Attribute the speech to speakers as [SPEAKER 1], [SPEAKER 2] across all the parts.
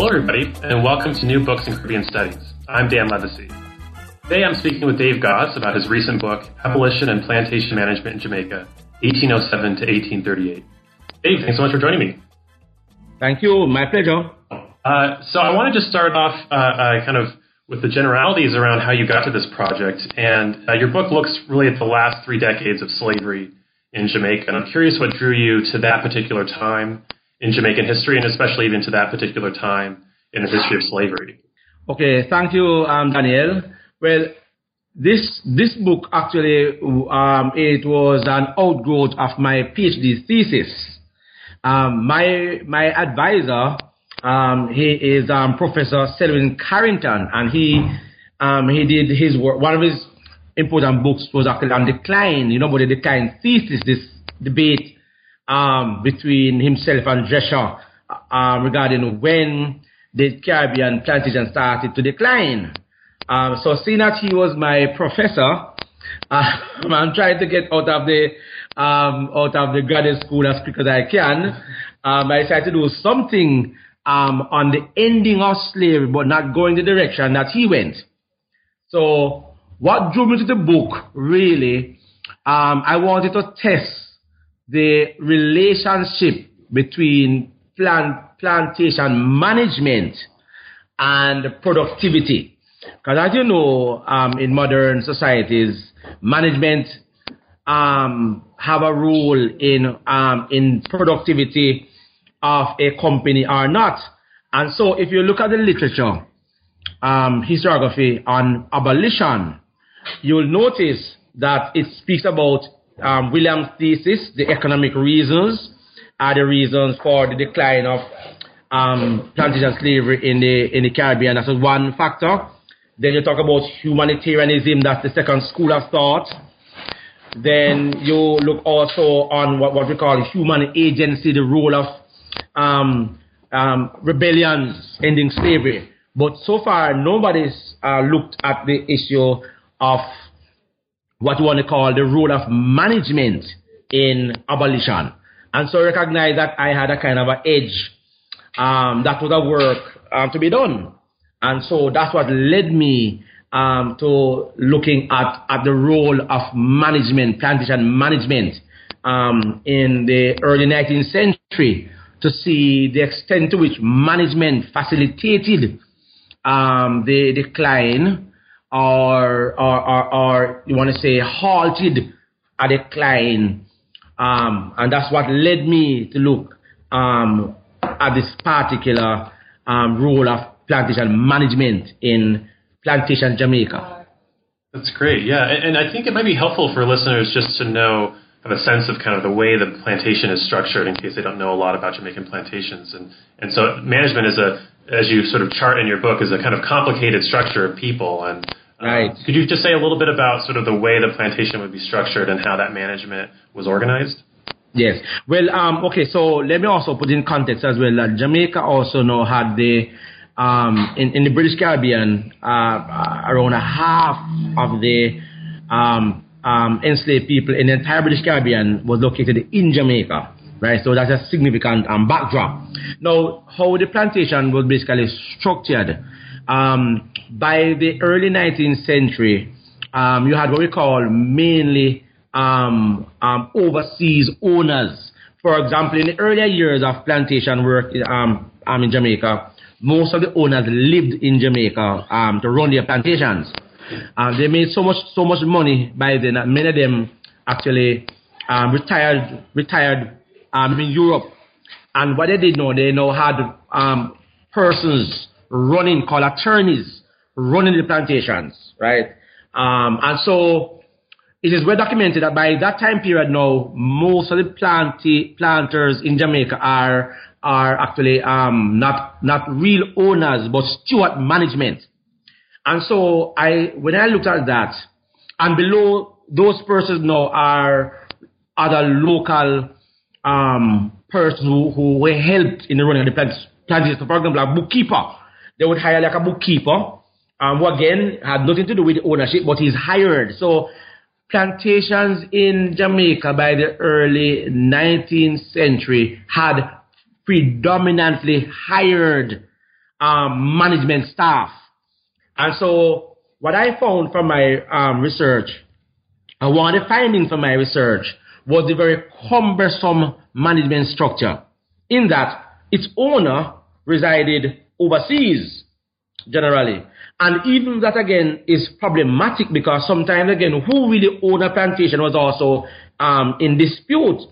[SPEAKER 1] Hello, everybody, and welcome to New Books in Caribbean Studies. I'm Dan Livesay. Today I'm speaking with Dave Gosse about his recent book, Abolition and Plantation Management in Jamaica, 1807 to 1838. Dave, thanks so much for joining me.
[SPEAKER 2] Thank you. My pleasure.
[SPEAKER 1] Uh, so I want to just start off uh, uh, kind of with the generalities around how you got to this project. And uh, your book looks really at the last three decades of slavery in Jamaica. And I'm curious what drew you to that particular time in Jamaican history, and especially even to that particular time in the history of slavery.
[SPEAKER 2] Okay, thank you, um, Daniel. Well, this this book actually um, it was an outgrowth of my PhD thesis. Um, my my advisor, um, he is um, Professor Selwyn Carrington, and he um, he did his work. One of his important books was actually on decline. You know, but the decline thesis, this debate um, between himself and Drescher um, regarding when the Caribbean plantation started to decline. Um, so seeing that he was my professor, uh, I'm trying to get out of the um, out of the graduate school as quick as I can. Um, I decided to do something um, on the ending of slavery, but not going the direction that he went. So what drew me to the book really, um, I wanted to test the relationship between plant, plantation management and productivity. Because as you know, um, in modern societies, management um, have a role in um, in productivity of a company or not. And so, if you look at the literature, um, historiography on abolition, you will notice that it speaks about um, Williams' thesis, the economic reasons are the reasons for the decline of um, plantation slavery in the in the Caribbean. That's one factor. Then you talk about humanitarianism. That's the second school of thought. Then you look also on what, what we call human agency, the role of um, um, rebellions ending slavery. But so far, nobody's uh, looked at the issue of what we want to call the role of management in abolition. And so recognize that I had a kind of an edge um, that was a work um, to be done. And so that's what led me um, to looking at, at the role of management, plantation management um, in the early 19th century to see the extent to which management facilitated um, the decline or, or, or, or you want to say halted a decline. Um, and that's what led me to look um, at this particular um, role of plantation management in plantation Jamaica.
[SPEAKER 1] That's great, yeah. And, and I think it might be helpful for listeners just to know, have a sense of kind of the way the plantation is structured in case they don't know a lot about Jamaican plantations. And, and so management is a, as you sort of chart in your book, is a kind of complicated structure of people. And
[SPEAKER 2] Right.
[SPEAKER 1] Could you just say a little bit about sort of the way the plantation would be structured and how that management was organized?
[SPEAKER 2] Yes. Well, um, okay. So let me also put in context as well that Jamaica also now had the um, in, in the British Caribbean uh, around a half of the um, um, enslaved people in the entire British Caribbean was located in Jamaica. Right, so that's a significant um, backdrop. Now, how the plantation was basically structured um, by the early 19th century, um, you had what we call mainly um, um, overseas owners. For example, in the earlier years of plantation work in Jamaica, most of the owners lived in Jamaica to run their plantations. Uh, they made so much so much money by then that many of them actually um, retired retired um, in Europe. And what they did know, they now had um, persons running called attorneys running the plantations, right? Um, and so it is well documented that by that time period now, most of the planty, planters in Jamaica are are actually um, not not real owners but steward management. And so I when I looked at that, and below those persons now are other local um, persons who, who were helped in the running of the plantation. So for example, a bookkeeper. They would hire like a bookkeeper, um, who again had nothing to do with ownership, but he's hired. So plantations in Jamaica by the early 19th century had predominantly hired um, management staff. And so what I found from my um, research, and one of the findings from my research was the very cumbersome management structure in that its owner resided overseas generally. And even that again is problematic because sometimes again, who really owned a plantation was also um, in dispute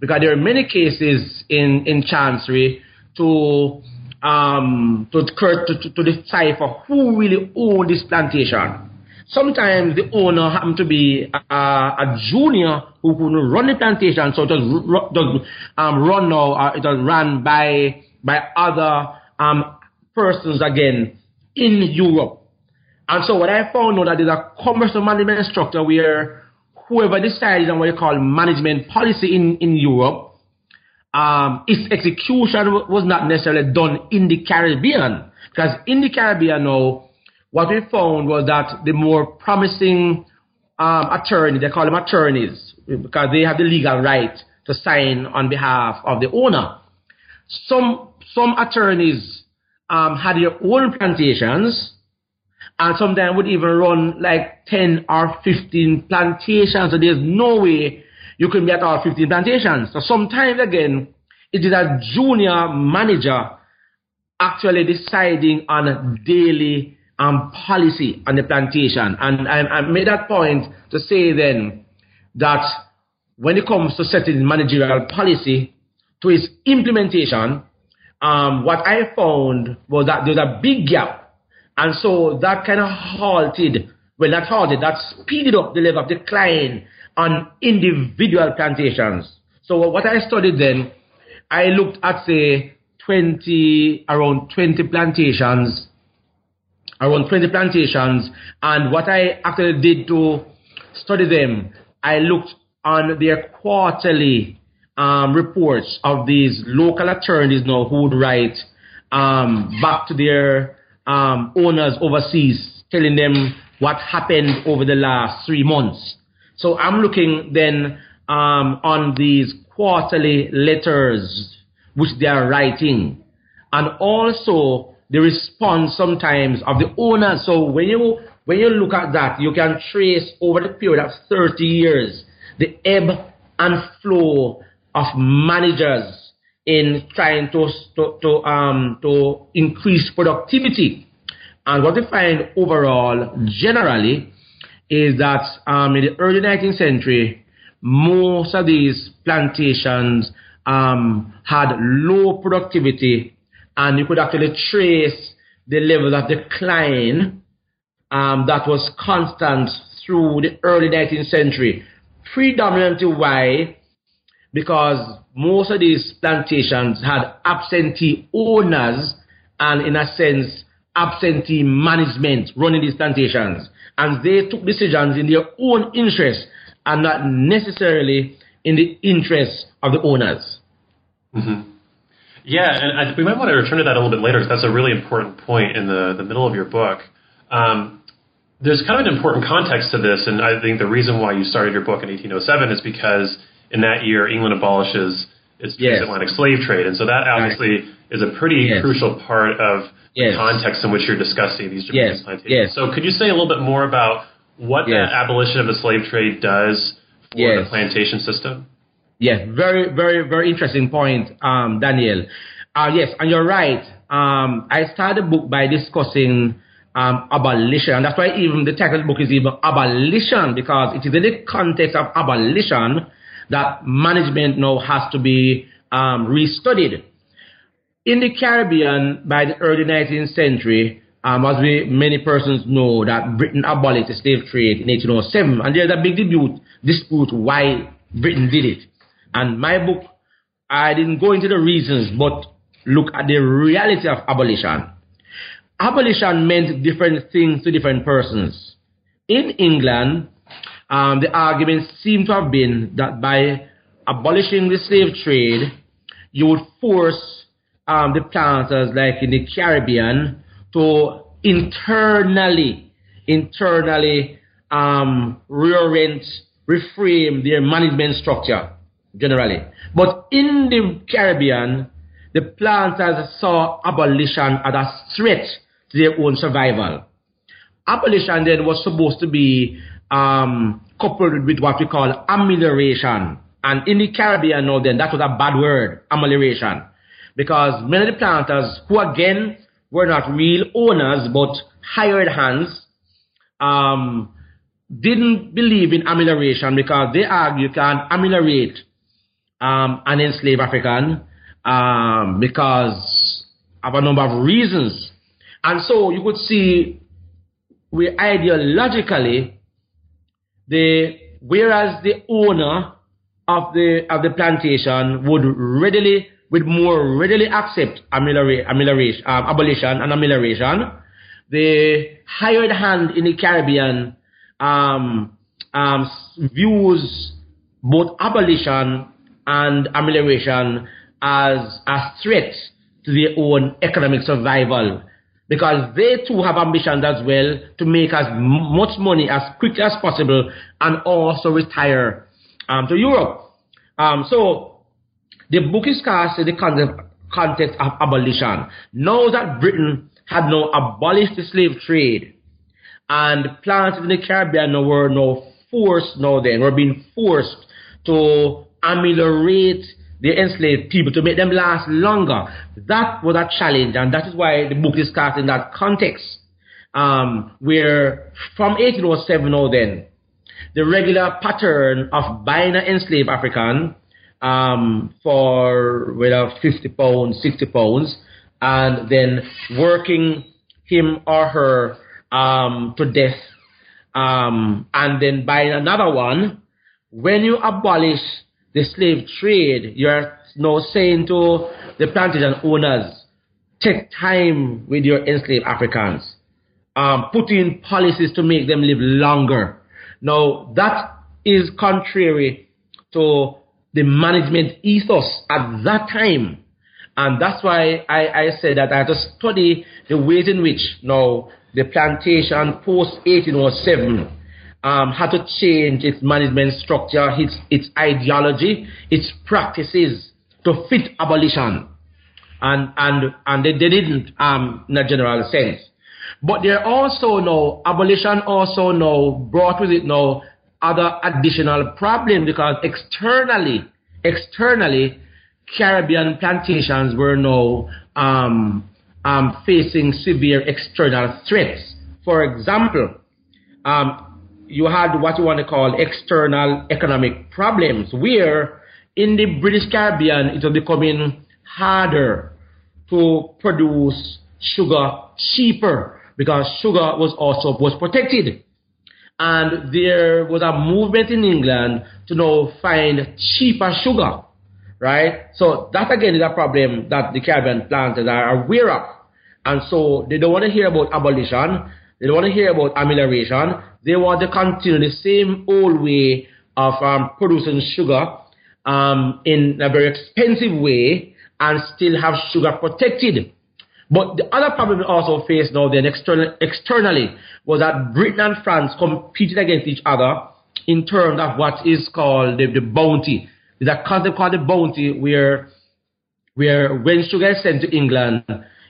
[SPEAKER 2] because there are many cases in, in Chancery to um, to, to, to decipher who really owned this plantation. Sometimes the owner happened to be a, a junior who couldn't run the plantation, so it was, was um, run now, uh, it was run by by other um, persons again in Europe. And so what I found out that there's a commercial management structure where whoever decides on what you call management policy in, in Europe, um, its execution was not necessarily done in the Caribbean. Because in the Caribbean now, what we found was that the more promising um, attorney, they call them attorneys, because they have the legal right to sign on behalf of the owner. Some some attorneys um, had their own plantations, and sometimes would even run like 10 or 15 plantations. So there's no way you can be at all 15 plantations. So sometimes again, it is a junior manager actually deciding on daily um, policy on the plantation. And I, I made that point to say then that when it comes to setting managerial policy to its implementation, um, what I found was that there's a big gap. And so that kind of halted, well, not halted, that speeded up the level of decline on individual plantations. So what I studied then, I looked at, say, 20, around 20 plantations, around 20 plantations, and what I actually did to study them, I looked on their quarterly um, reports of these local attorneys now who would write um, back to their um, owners overseas, telling them what happened over the last three months. So I'm looking then um, on these quarterly letters which they are writing, and also the response sometimes of the owner. So when you when you look at that, you can trace over the period of 30 years the ebb and flow of managers in trying to, to, to, um, to increase productivity. And what we find overall, generally, is that um, in the early 19th century, most of these plantations um, had low productivity, and you could actually trace the level of decline um, that was constant through the early 19th century. Predominantly why because most of these plantations had absentee owners and, in a sense, absentee management running these plantations. And they took decisions in their own interest and not necessarily in the interest of the owners.
[SPEAKER 1] Mm-hmm. Yeah, and I, we might want to return to that a little bit later because that's a really important point in the, the middle of your book. Um, there's kind of an important context to this, and I think the reason why you started your book in 1807 is because in that year, England abolishes its yes. transatlantic slave trade, and so that obviously right. is a pretty yes. crucial part of yes. the context in which you're discussing these Jamaican plantations. So, could you say a little bit more about what the abolition of the slave trade does for the plantation system?
[SPEAKER 2] Yes, very, very, very interesting point, um, Daniel. Uh, yes, and you're right. Um, I started the book by discussing um, abolition, and that's why even the title of the book is even abolition because it is in the context of abolition that management now has to be um, restudied. In the Caribbean, by the early 19th century, um, as we, many persons know, that Britain abolished the slave trade in 1807, and there's a big dispute, dispute why Britain did it. And my book, I didn't go into the reasons, but look at the reality of abolition. Abolition meant different things to different persons. In England, um, the argument seemed to have been that by abolishing the slave trade, you would force um, the planters, like in the Caribbean, to internally, internally um, reorient, reframe their management structure generally. But in the Caribbean, the planters saw abolition as a threat to their own survival. Abolition then was supposed to be um, coupled with what we call amelioration. And in the Caribbean now then, that was a bad word, amelioration. Because many of the planters, who again were not real owners but hired hands, um, didn't believe in amelioration because they argue you can ameliorate um, an enslaved African um, because of a number of reasons. And so you could see we ideologically, the, whereas the owner of the, of the plantation would readily, would more readily accept amelioration, um, abolition and amelioration, the hired hand in the Caribbean um, um, views both abolition and amelioration as a threat to their own economic survival because they too have ambitions as well to make as much money as quickly as possible and also retire um, to Europe. Um, so the book is cast in the context of abolition. Now that Britain had now abolished the slave trade and plants in the Caribbean were now forced now then, were being forced to ameliorate the enslaved people to make them last longer. That was a challenge, and that is why the book is cast in that context. Um, where from 1807 on then, the regular pattern of buying an enslaved African um, for whether 50 pounds, 60 pounds, and then working him or her um, to death, um, and then buying another one. When you abolish the slave trade, you're now saying to the plantation owners, take time with your enslaved Africans. Um, put in policies to make them live longer. Now, that is contrary to the management ethos at that time. And that's why I, I said that I had to study the ways in which now the plantation post 1807 um, had to change its management structure, its, its ideology, its practices to fit abolition. And, and, and they, they didn't um, in a general sense. But there also now, abolition also now brought with it now other additional problems because externally, externally, Caribbean plantations were now um, um, facing severe external threats. For example, um, you had what you want to call external economic problems, where in the British Caribbean it was becoming harder to produce sugar cheaper because sugar was also was protected. And there was a movement in England to now find cheaper sugar, right? So that again is a problem that the Caribbean planters are aware of. And so they don't want to hear about abolition. They don't want to hear about amelioration. They want to continue the same old way of um, producing sugar um, in a very expensive way and still have sugar protected. But the other problem we also face now then external, externally was that Britain and France competed against each other in terms of what is called the, the bounty. There's a concept called the bounty where, where when sugar is sent to England,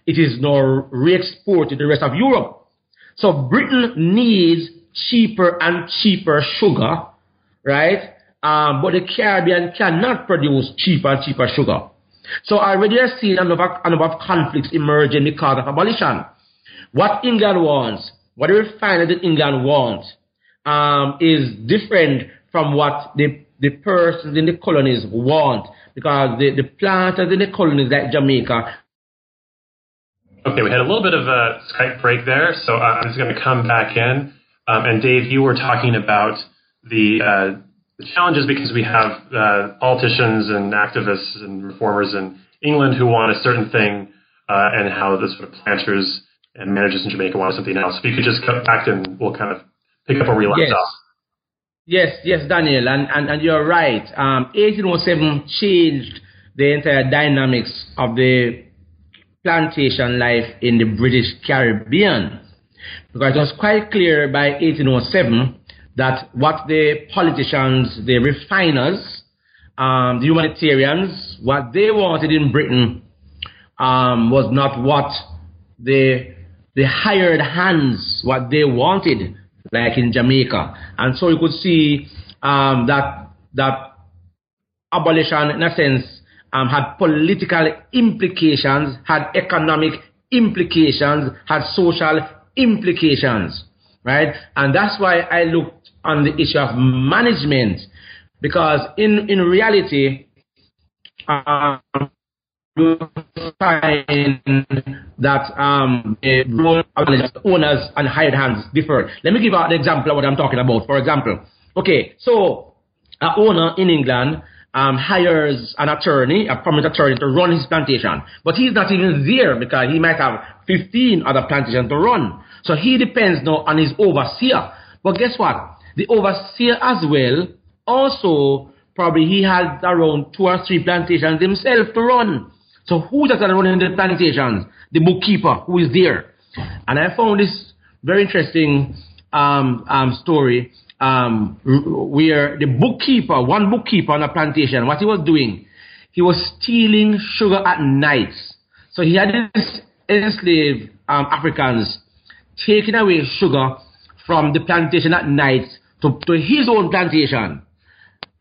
[SPEAKER 2] it is now re-exported to the rest of Europe. So Britain needs cheaper and cheaper sugar, right? Um, but the Caribbean cannot produce cheaper and cheaper sugar. So already are seeing a number, a number of conflicts emerging because of abolition. What England wants, what the refiners in England want, um, is different from what the, the persons in the colonies want. Because the, the planters in the colonies like Jamaica
[SPEAKER 1] Okay, we had a little bit of a Skype break there, so uh, I'm just going to come back in. Um, and Dave, you were talking about the, uh, the challenges because we have uh, politicians and activists and reformers in England who want a certain thing, uh, and how the sort of planters and managers in Jamaica want something else. If you could just come back and we'll kind of pick up where we left
[SPEAKER 2] yes.
[SPEAKER 1] off.
[SPEAKER 2] Yes, yes, Daniel, and, and, and you're right. Um, 1807 changed the entire dynamics of the plantation life in the British Caribbean. Because it was quite clear by 1807 that what the politicians, the refiners, um, the humanitarians, what they wanted in Britain um, was not what the the hired hands, what they wanted like in Jamaica. And so you could see um, that that abolition, in a sense, um, had political implications, had economic implications, had social implications, right? And that's why I looked on the issue of management, because in in reality, um, find that um, the role of owners and hired hands differ. Let me give an example of what I'm talking about. For example, okay, so an owner in England um, hires an attorney, a prominent attorney, to run his plantation, but he's not even there because he might have 15 other plantations to run. So he depends now on his overseer. But guess what? The overseer as well also probably he has around two or three plantations himself to run. So who does that running the plantations? The bookkeeper who is there. And I found this very interesting um, um, story um, where the bookkeeper, one bookkeeper on a plantation, what he was doing, he was stealing sugar at night. So he had enslaved um, Africans taking away sugar from the plantation at night to, to his own plantation.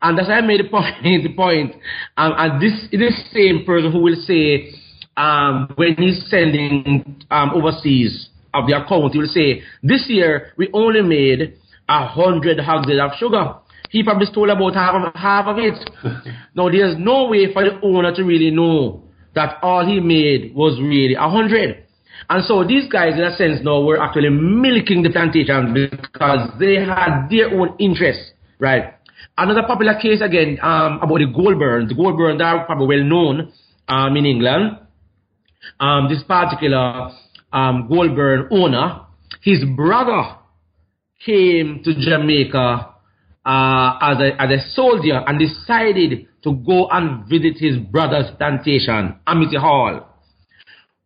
[SPEAKER 2] And that's why I made the point. The point, um, and this this same person who will say um, when he's sending um, overseas of the account, he will say this year we only made a hundred hogsheads of sugar. He probably stole about half of, half of it. now there's no way for the owner to really know that all he made was really a hundred. And so these guys, in a sense, now were actually milking the plantations because they had their own interests, right? Another popular case again um, about the Goulburns. The Goulburns are probably well known um, in England. Um, this particular um, Goulburn owner, his brother came to Jamaica uh, as, a, as a soldier and decided to go and visit his brother's plantation, Amity Hall.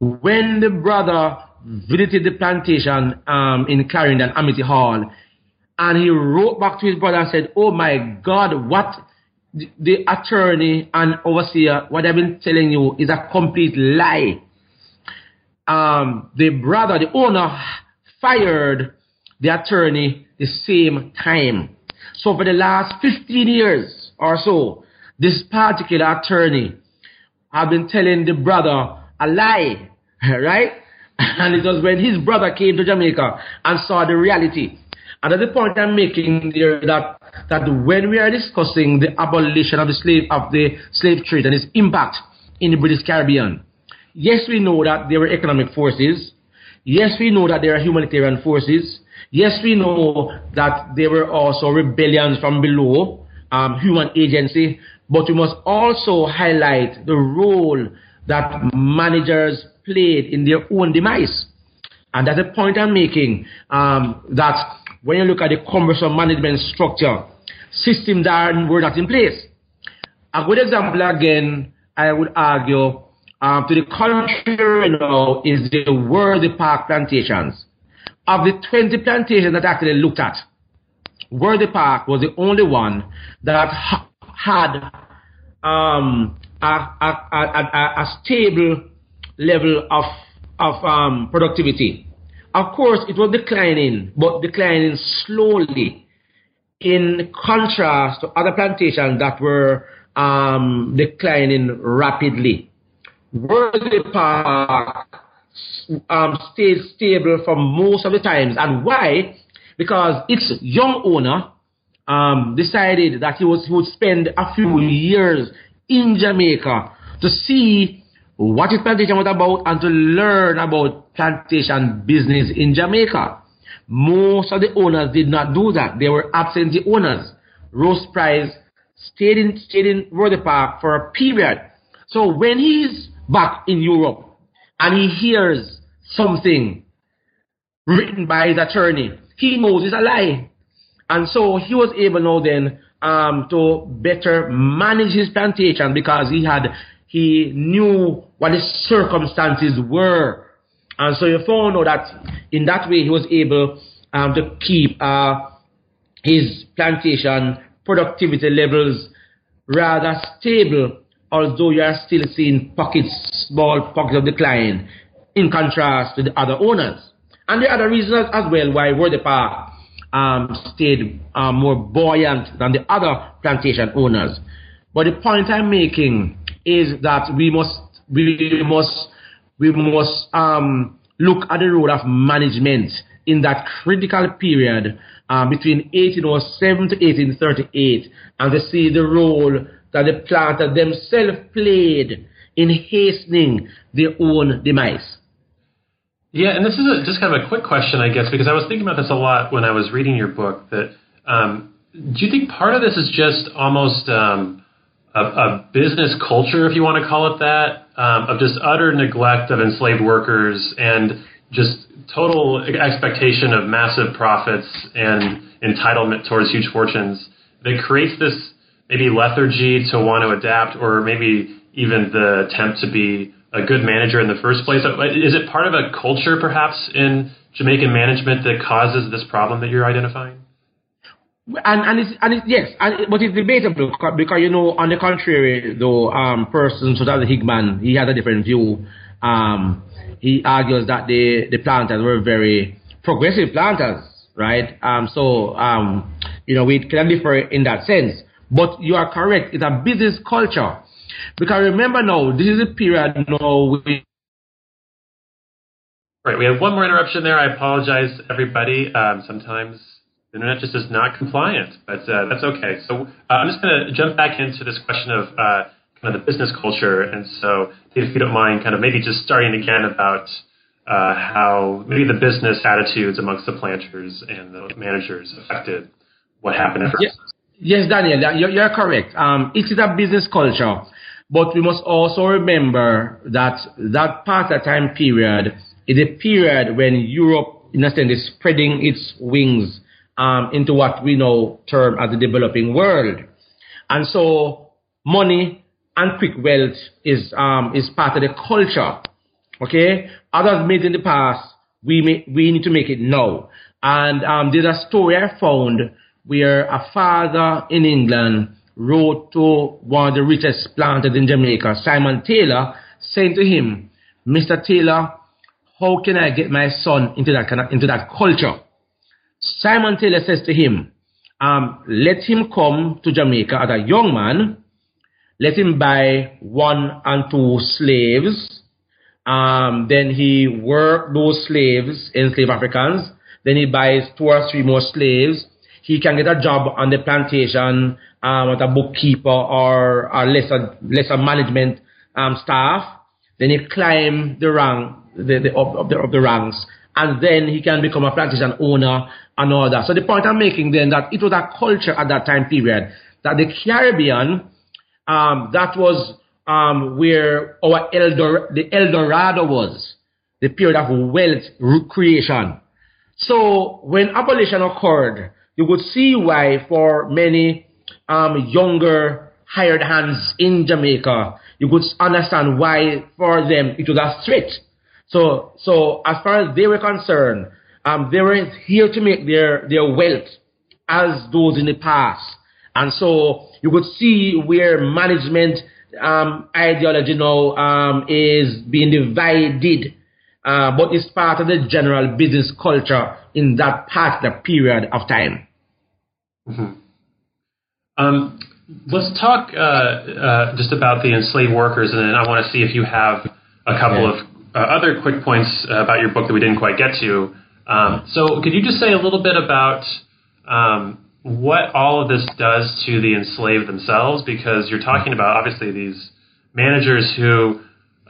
[SPEAKER 2] When the brother visited the plantation um, in Clarendon, Amity Hall, and he wrote back to his brother and said, Oh my God, what the, the attorney and overseer, what I've been telling you is a complete lie. Um, the brother, the owner, fired the attorney the same time. So for the last 15 years or so, this particular attorney have been telling the brother a lie, right? And it was when his brother came to Jamaica and saw the reality and at the point I'm making there that that when we are discussing the abolition of the slave of the slave trade and its impact in the British Caribbean, yes, we know that there were economic forces. Yes, we know that there are humanitarian forces. Yes, we know that there were also rebellions from below, um, human agency. But we must also highlight the role that managers played in their own demise. And that's the point I'm making, um, that when you look at the cumbersome management structure, systems that were not in place. A good example again, I would argue, um, to the contrary now, is the Worthy Park plantations. Of the 20 plantations that actually looked at, Worthy Park was the only one that ha- had um, a, a, a, a, stable level of, of um, productivity. Of course, it was declining, but declining slowly in contrast to other plantations that were um, declining rapidly. Worthy Park um, stayed stable for most of the times. And why? Because its young owner um, decided that he, was, he would spend a few years in Jamaica to see what his plantation was about and to learn about plantation business in Jamaica. Most of the owners did not do that. They were absentee owners. Rose Price stayed in, stayed in Worthy Park for a period. So when he's back in Europe and he hears something written by his attorney, he knows it's a lie. And so he was able now then um, to better manage his plantation because he had he knew what the circumstances were. And so he found out that in that way he was able um, to keep uh, his plantation productivity levels rather stable, although you are still seeing pockets, small pockets of decline in contrast to the other owners. And the other reasons as well why Worthy Park um, stayed um, more buoyant than the other plantation owners. But the point I'm making is that we must we must we must um, look at the role of management in that critical period um, between 1807 to 1838 and to see the role that the planters themselves played in hastening their own demise.
[SPEAKER 1] Yeah, and this is a, just kind of a quick question, I guess, because I was thinking about this a lot when I was reading your book. That um, do you think part of this is just almost um, a, a, business culture, if you want to call it that, um, of just utter neglect of enslaved workers and just total expectation of massive profits and entitlement towards huge fortunes that creates this maybe lethargy to want to adapt, or maybe even the attempt to be a good manager in the first place? Is it part of a culture, perhaps, in Jamaican management that causes this problem that you're identifying?
[SPEAKER 2] And and it's, and it's, yes, and, but it's debatable because you know, on the contrary, though, um, persons such as Higman, he has a different view. Um, he argues that the the planters were very progressive planters, right? Um, so um, you know, we can differ in that sense. But you are correct; it's a business culture because remember now, this is a period now. We
[SPEAKER 1] Right, we have one more interruption there. I apologize, everybody. Um, sometimes the internet just is not compliant, but uh, that's okay. So uh, I'm just going to jump back into this question of uh, kind of the business culture. And so, if you don't mind, kind of maybe just starting again about uh, how maybe the business attitudes amongst the planters and the managers affected what happened.
[SPEAKER 2] Yes, yes, Daniel, you're, you're correct. Um, it is a business culture. But we must also remember that that part of time period is a period when Europe, in a sense, is spreading its wings um, into what we now term as the developing world. And so money and quick wealth is, um, is part of the culture. Okay? Others made in the past, we, may, we need to make it now. And um, there's a story I found where a father in England wrote to one of the richest planters in Jamaica, Simon Taylor, saying to him, Mr. Taylor, how can I get my son into that into that culture? Simon Taylor says to him, um, let him come to Jamaica as a young man, let him buy one and two slaves, um, then he work those slaves, enslaved Africans, then he buys two or three more slaves, he can get a job on the plantation um, as a bookkeeper or a lesser lesser management um, staff. Then he climb the rank the, the, of, the, of the ranks, and then he can become a plantation owner and all that. So the point I'm making then that it was a culture at that time period that the Caribbean um, that was um, where our Eldor- the El Dorado was, the period of wealth creation. So when abolition occurred, you would see why for many um, younger hired hands in Jamaica, you could understand why for them it was a threat. So, so as far as they were concerned, um, they were here to make their, their wealth as those in the past. And so you could see where management um, ideology now um, is being divided, uh, but it's part of the general business culture in that particular period of time.
[SPEAKER 1] Mm-hmm. Um, let's talk uh, uh, just about the enslaved workers, and then I want to see if you have a couple yeah. of uh, other quick points about your book that we didn't quite get to. Um, so, could you just say a little bit about um, what all of this does to the enslaved themselves? Because you're talking about obviously these managers who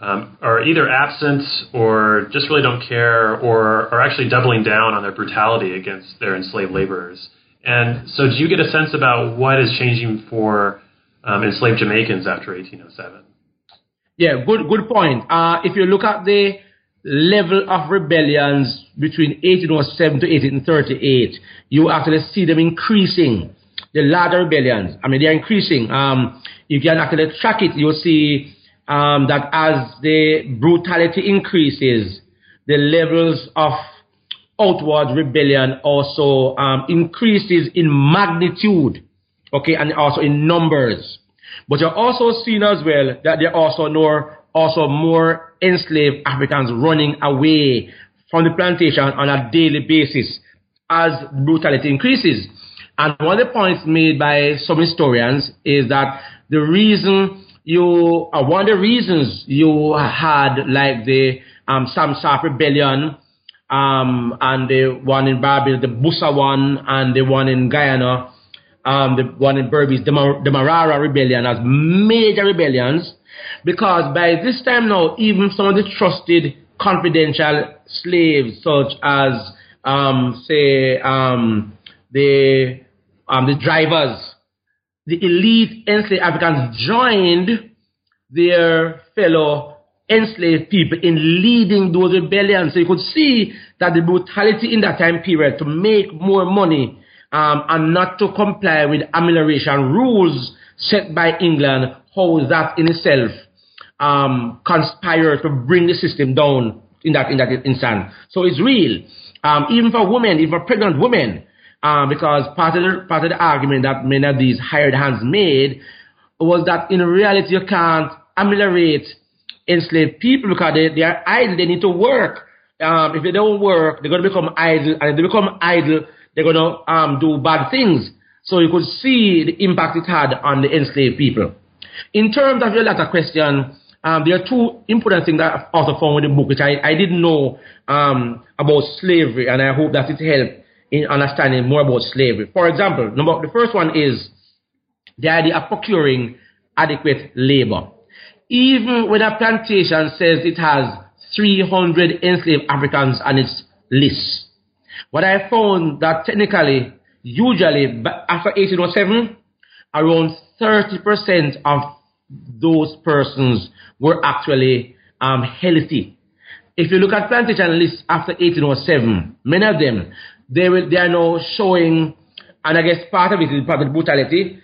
[SPEAKER 1] um, are either absent or just really don't care or are actually doubling down on their brutality against their enslaved laborers. And so, do you get a sense about what is changing for um, enslaved Jamaicans after 1807?
[SPEAKER 2] Yeah, good good point. Uh, if you look at the level of rebellions between 1807 to 1838, you actually see them increasing. The larger rebellions, I mean, they're increasing. Um, you can actually track it. You'll see um, that as the brutality increases, the levels of outward rebellion also um, increases in magnitude, okay, and also in numbers. But you're also seeing as well that there are also more, also more enslaved Africans running away from the plantation on a daily basis as brutality increases. And one of the points made by some historians is that the reason you, uh, one of the reasons you had like the um, Sam Sharpe rebellion um, and the one in Barbados, the Bussa one, and the one in Guyana, um, the one in Berbice, the, Mar- the Marara rebellion as major rebellions, because by this time now, even some of the trusted confidential slaves, such as, um, say, um, the, um, the drivers, the elite enslaved Africans joined their fellow enslaved people in leading those rebellions. So you could see that the brutality in that time period to make more money um, and not to comply with amelioration rules set by England, how that in itself um, conspired to bring the system down in that in that instant. So it's real, um, even for women, even for pregnant women, um, because part of the part of the argument that many of these hired hands made was that in reality you can't ameliorate enslaved people because they, they are idle, they need to work. Um, if they don't work, they're going to become idle, and if they become idle, they're going to um, do bad things. So you could see the impact it had on the enslaved people. In terms of your latter question, um, there are two important things that I've also found with the book, which I, I didn't know um, about slavery, and I hope that it helped in understanding more about slavery. For example, number the first one is the idea of procuring adequate labor. Even when a plantation says it has 300 enslaved Africans on its list, what I found that technically, usually after 1807, around 30% of those persons were actually um, healthy. If you look at plantation lists after 1807, many of them, they, will, they are now showing, and I guess part of it is public brutality.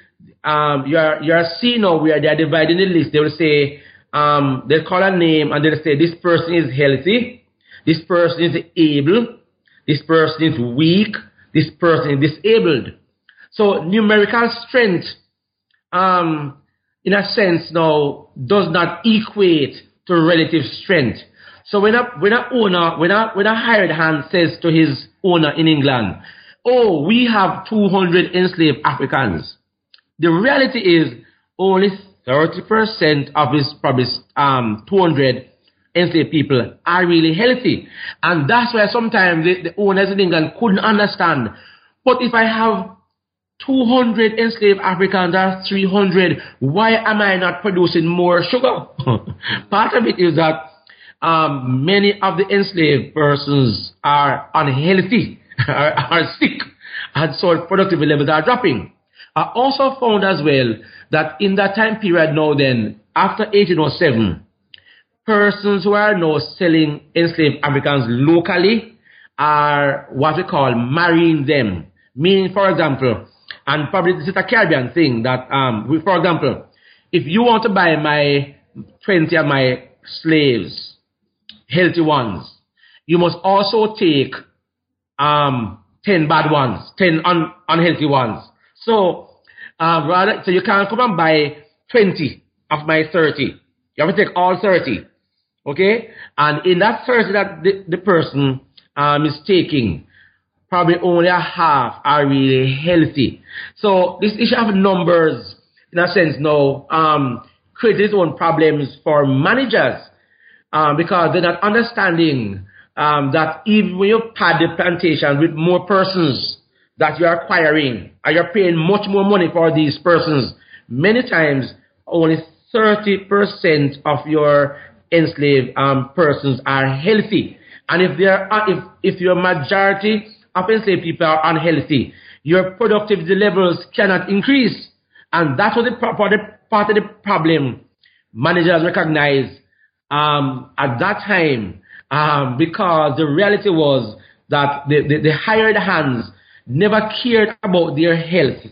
[SPEAKER 2] Um, you're, you're seeing now where they're dividing the list. They will say, um, they'll call a name and they'll say, this person is healthy, this person is able, this person is weak, this person is disabled. So numerical strength, um, in a sense now, does not equate to relative strength. So when a when a owner, when a when a hired hand says to his owner in England, "Oh, we have 200 enslaved Africans," the reality is only 30% of his probably um, 200 enslaved people are really healthy. And that's why sometimes the, the owners in England couldn't understand. But if I have 200 enslaved Africans or 300, why am I not producing more sugar? Part of it is that um, many of the enslaved persons are unhealthy, are, are sick, and so productivity levels are dropping. I also found as well that in that time period now then, after 1807, persons who are now selling enslaved Africans locally are what we call marrying them. Meaning, for example, and probably this is a Caribbean thing that, um, for example, if you want to buy my 20 of my slaves, healthy ones, you must also take um, 10 bad ones, 10 un- unhealthy ones. So, uh, rather, so you can't come and buy 20 of my 30. You have to take all 30. Okay? And in that surgery that the, the person um, is taking, probably only a half are really healthy. So this issue of numbers, in a sense, now um, creates its own problems for managers um, because they're not understanding um, that even when you pad the plantation with more persons that you're acquiring and you're paying much more money for these persons, many times only 30% of your enslaved um, persons are healthy. And if there are, if, if your majority of enslaved people are unhealthy, your productivity levels cannot increase. And that was the part of the, part of the problem managers recognized um, at that time um, because the reality was that the, the, the hired hands never cared about their health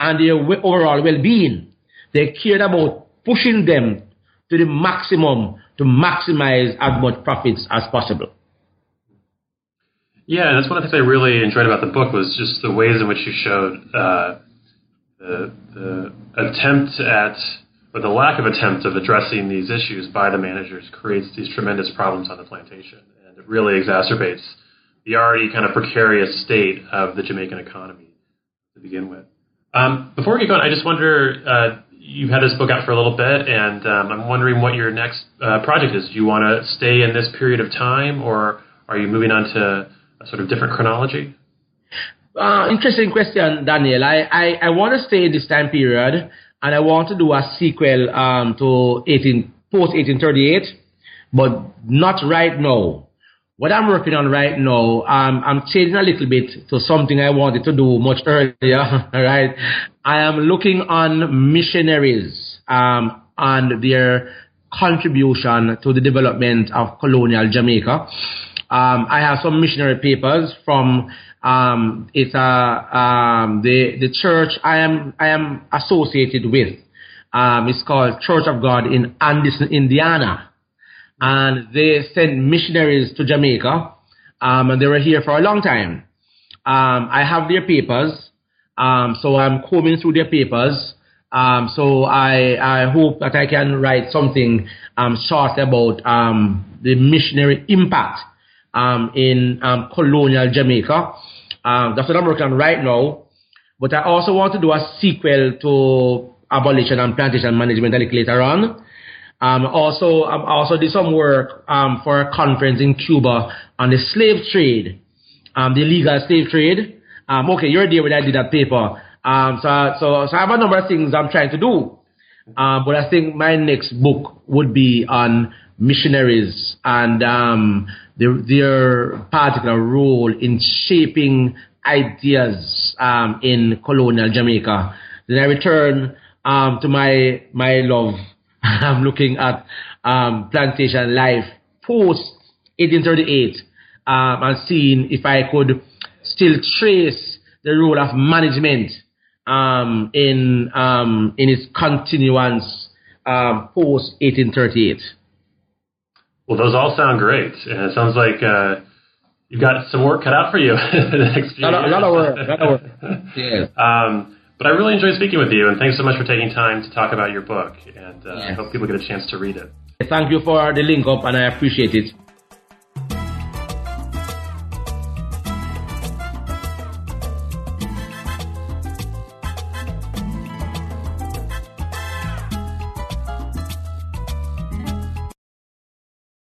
[SPEAKER 2] and their overall well-being. They cared about pushing them to the maximum to maximize as much profits as possible.
[SPEAKER 1] Yeah, and that's one of the things I really enjoyed about the book was just the ways in which you showed uh, the, the attempt at, or the lack of attempt of addressing these issues by the managers creates these tremendous problems on the plantation, and it really exacerbates the already kind of precarious state of the Jamaican economy to begin with. Um, before we get going, I just wonder uh, you've had this book out for a little bit, and um, I'm wondering what your next uh, project is. Do you want to stay in this period of time, or are you moving on to a sort of different chronology?
[SPEAKER 2] Uh, interesting question, Daniel. I, I, I want to stay in this time period, and I want to do a sequel um, to 18, post 1838, but not right now. What I'm working on right now, um, I'm changing a little bit to something I wanted to do much earlier. right, I am looking on missionaries um, and their contribution to the development of colonial Jamaica. Um, I have some missionary papers from um, it's a um, the the church I am I am associated with. Um, it's called Church of God in Anderson, Indiana and they sent missionaries to Jamaica, um, and they were here for a long time. I have their papers, so I'm combing through their papers. Um, so I, I hope that I can write something um, short about um, the missionary impact in colonial Jamaica. that's what I'm working on right now. But I also want to do a sequel to abolition and plantation management a little later on. Um, also, I um, also did some work um, for a conference in Cuba on the slave trade, um, the illegal slave trade. Um, okay, you're there when I did that paper. Um, so, so, so I have a number of things I'm trying to do. Um, but I think my next book would be on missionaries and um, their, their particular role in shaping ideas um, in colonial Jamaica. Then I return um, to my my love I'm looking at um, plantation life post 1838 um, and seeing if I could still trace the role of management um, in um, in its continuance um, post 1838.
[SPEAKER 1] Well, those all sound great, and it sounds like uh, you've got some work cut out for you the next few
[SPEAKER 2] a lot,
[SPEAKER 1] years.
[SPEAKER 2] A lot of work. A lot of yeah.
[SPEAKER 1] Um, but I really enjoyed speaking with you, and thanks so much for taking time to talk about your book. And uh, yes. I hope people get a chance to read it.
[SPEAKER 2] Thank you for the link up, and I appreciate it.